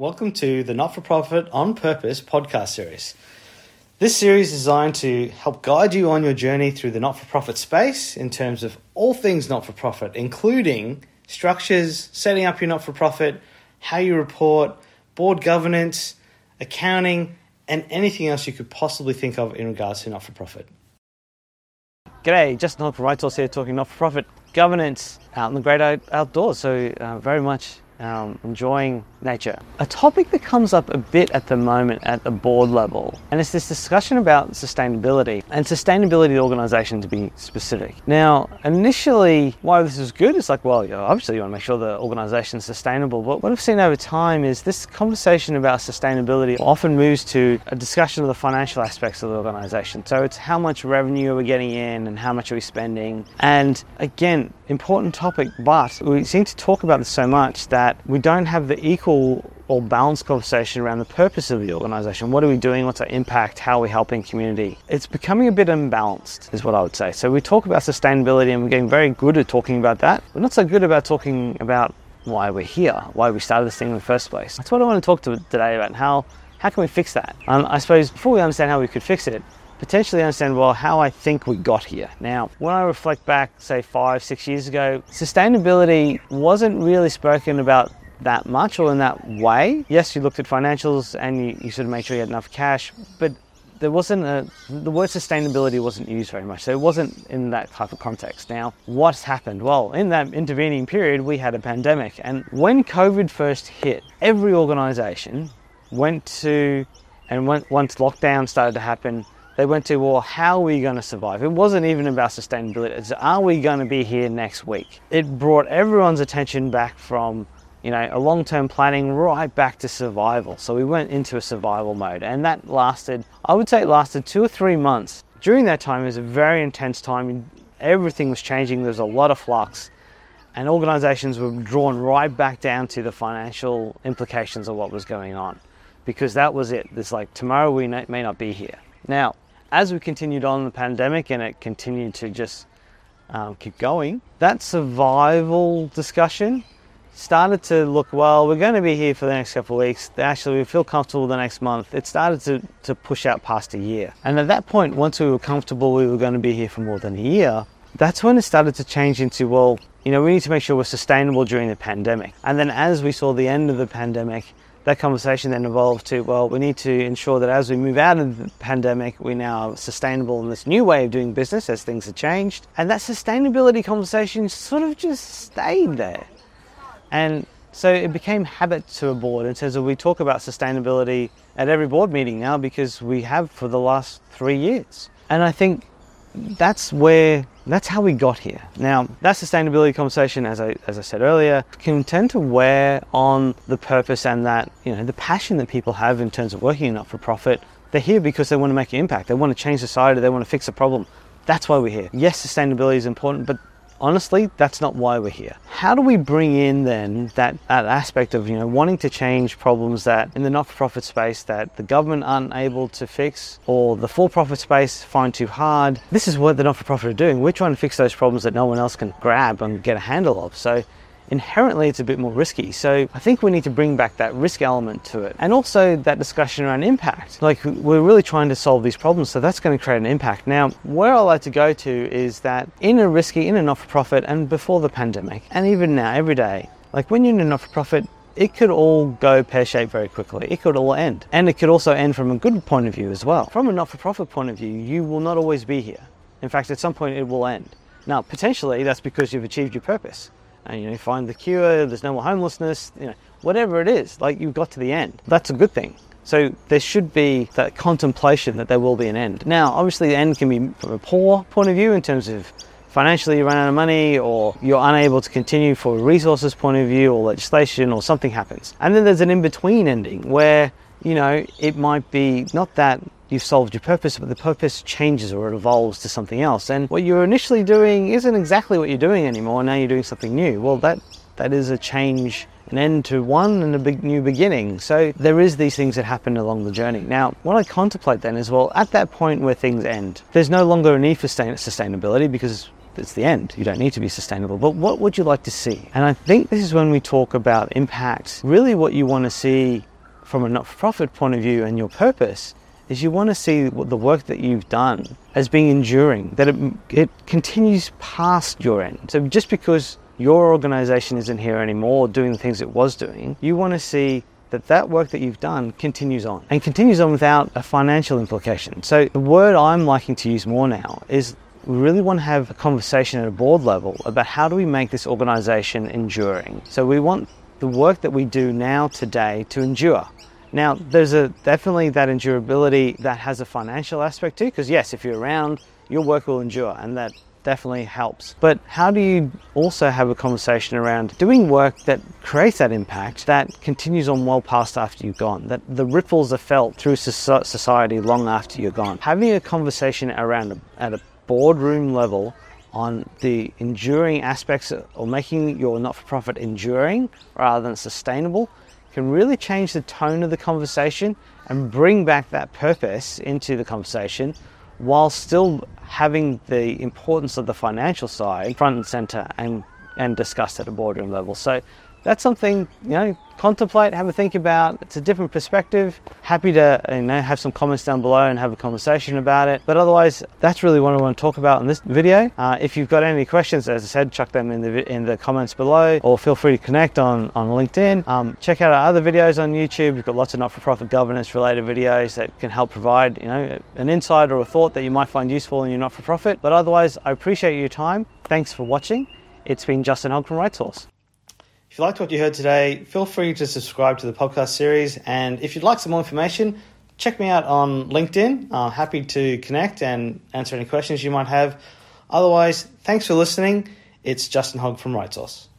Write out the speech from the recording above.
Welcome to the Not for Profit on Purpose podcast series. This series is designed to help guide you on your journey through the not for profit space in terms of all things not for profit, including structures, setting up your not for profit, how you report, board governance, accounting, and anything else you could possibly think of in regards to not for profit. G'day, Justin Hogg from Right here talking not for profit governance out in the great outdoors. So, uh, very much um, enjoying nature. A topic that comes up a bit at the moment at the board level, and it's this discussion about sustainability and sustainability organisation to be specific. Now, initially, why this is good is like, well, you know, obviously you want to make sure the organisation is sustainable, but what I've seen over time is this conversation about sustainability often moves to a discussion of the financial aspects of the organisation. So it's how much revenue are we getting in and how much are we spending. And again, important topic, but we seem to talk about this so much that we don't have the equal or balanced conversation around the purpose of the organization. What are we doing? What's our impact? How are we helping community? It's becoming a bit imbalanced, is what I would say. So we talk about sustainability and we're getting very good at talking about that. We're not so good about talking about why we're here, why we started this thing in the first place. That's what I want to talk to today about. How how can we fix that? I suppose before we understand how we could fix it, potentially understand well how I think we got here. Now, when I reflect back, say five, six years ago, sustainability wasn't really spoken about that much or in that way. Yes, you looked at financials and you, you sort of made sure you had enough cash, but there wasn't a, the word sustainability wasn't used very much. So it wasn't in that type of context. Now, what's happened? Well, in that intervening period, we had a pandemic. And when COVID first hit, every organization went to, and went, once lockdown started to happen, they went to, well, how are we going to survive? It wasn't even about sustainability. It's, are we going to be here next week? It brought everyone's attention back from you know, a long term planning right back to survival. So we went into a survival mode, and that lasted, I would say, it lasted two or three months. During that time, it was a very intense time. Everything was changing, there was a lot of flux, and organizations were drawn right back down to the financial implications of what was going on because that was it. It's like tomorrow we may not be here. Now, as we continued on the pandemic and it continued to just um, keep going, that survival discussion started to look well we're going to be here for the next couple of weeks. Actually we feel comfortable the next month. It started to, to push out past a year. And at that point once we were comfortable we were going to be here for more than a year that's when it started to change into well you know we need to make sure we're sustainable during the pandemic. And then as we saw the end of the pandemic that conversation then evolved to well we need to ensure that as we move out of the pandemic we now are sustainable in this new way of doing business as things have changed. And that sustainability conversation sort of just stayed there and so it became habit to a board in terms of we talk about sustainability at every board meeting now because we have for the last three years. And I think that's where that's how we got here. Now, that sustainability conversation, as I as I said earlier, can tend to wear on the purpose and that you know the passion that people have in terms of working in not for profit. They're here because they want to make an impact. They want to change society. They want to fix a problem. That's why we're here. Yes, sustainability is important, but honestly, that's not why we're here. How do we bring in then that, that aspect of you know wanting to change problems that in the not-for-profit space that the government aren't able to fix or the for-profit space find too hard? This is what the not-for-profit are doing. We're trying to fix those problems that no one else can grab and get a handle of. So inherently it's a bit more risky. So I think we need to bring back that risk element to it. And also that discussion around impact. Like we're really trying to solve these problems, so that's going to create an impact. Now, where I like to go to is that in a risky, in a not for profit, and before the pandemic, and even now, every day, like when you're in a not for profit, it could all go pear shaped very quickly. It could all end. And it could also end from a good point of view as well. From a not for profit point of view, you will not always be here. In fact, at some point, it will end. Now, potentially, that's because you've achieved your purpose and you know find the cure there's no more homelessness you know whatever it is like you've got to the end. That's a good thing. So there should be that contemplation that there will be an end. Now obviously the end can be from a poor point of view in terms of financially you run out of money or you're unable to continue for a resources point of view or legislation or something happens. And then there's an in-between ending where you know it might be not that you've solved your purpose, but the purpose changes or it evolves to something else. And what you're initially doing isn't exactly what you're doing anymore. Now you're doing something new. Well, that that is a change, an end to one and a big new beginning. So there is these things that happen along the journey. Now, what I contemplate then is well, at that point where things end, there's no longer a need for sustainability because it's the end. You don't need to be sustainable. But what would you like to see? And I think this is when we talk about impact. Really, what you want to see from a not for profit point of view and your purpose is you want to see the work that you've done as being enduring, that it, it continues past your end. So just because your organization isn't here anymore doing the things it was doing, you want to see that that work that you've done continues on and continues on without a financial implication. So the word I'm liking to use more now is we really want to have a conversation at a board level about how do we make this organization enduring. So we want the work that we do now today to endure. Now, there's a definitely that endurability that has a financial aspect too, because yes, if you're around, your work will endure, and that definitely helps. But how do you also have a conversation around doing work that creates that impact that continues on well past after you've gone, that the ripples are felt through society long after you're gone? Having a conversation around at a boardroom level on the enduring aspects or making your not for profit enduring rather than sustainable can really change the tone of the conversation and bring back that purpose into the conversation while still having the importance of the financial side front and center and, and discussed at a boardroom level. So that's something you know contemplate have a think about. It's a different perspective. Happy to you know have some comments down below and have a conversation about it. But otherwise that's really what i want to talk about in this video. Uh, if you've got any questions as i said chuck them in the in the comments below or feel free to connect on on linkedin. Um, check out our other videos on youtube. We've got lots of not-for-profit governance related videos that can help provide you know an insight or a thought that you might find useful in your not-for-profit. But otherwise i appreciate your time. Thanks for watching. It's been justin hogg from RightSource if you liked what you heard today, feel free to subscribe to the podcast series. And if you'd like some more information, check me out on LinkedIn. I'm happy to connect and answer any questions you might have. Otherwise, thanks for listening. It's Justin Hogg from RightSource.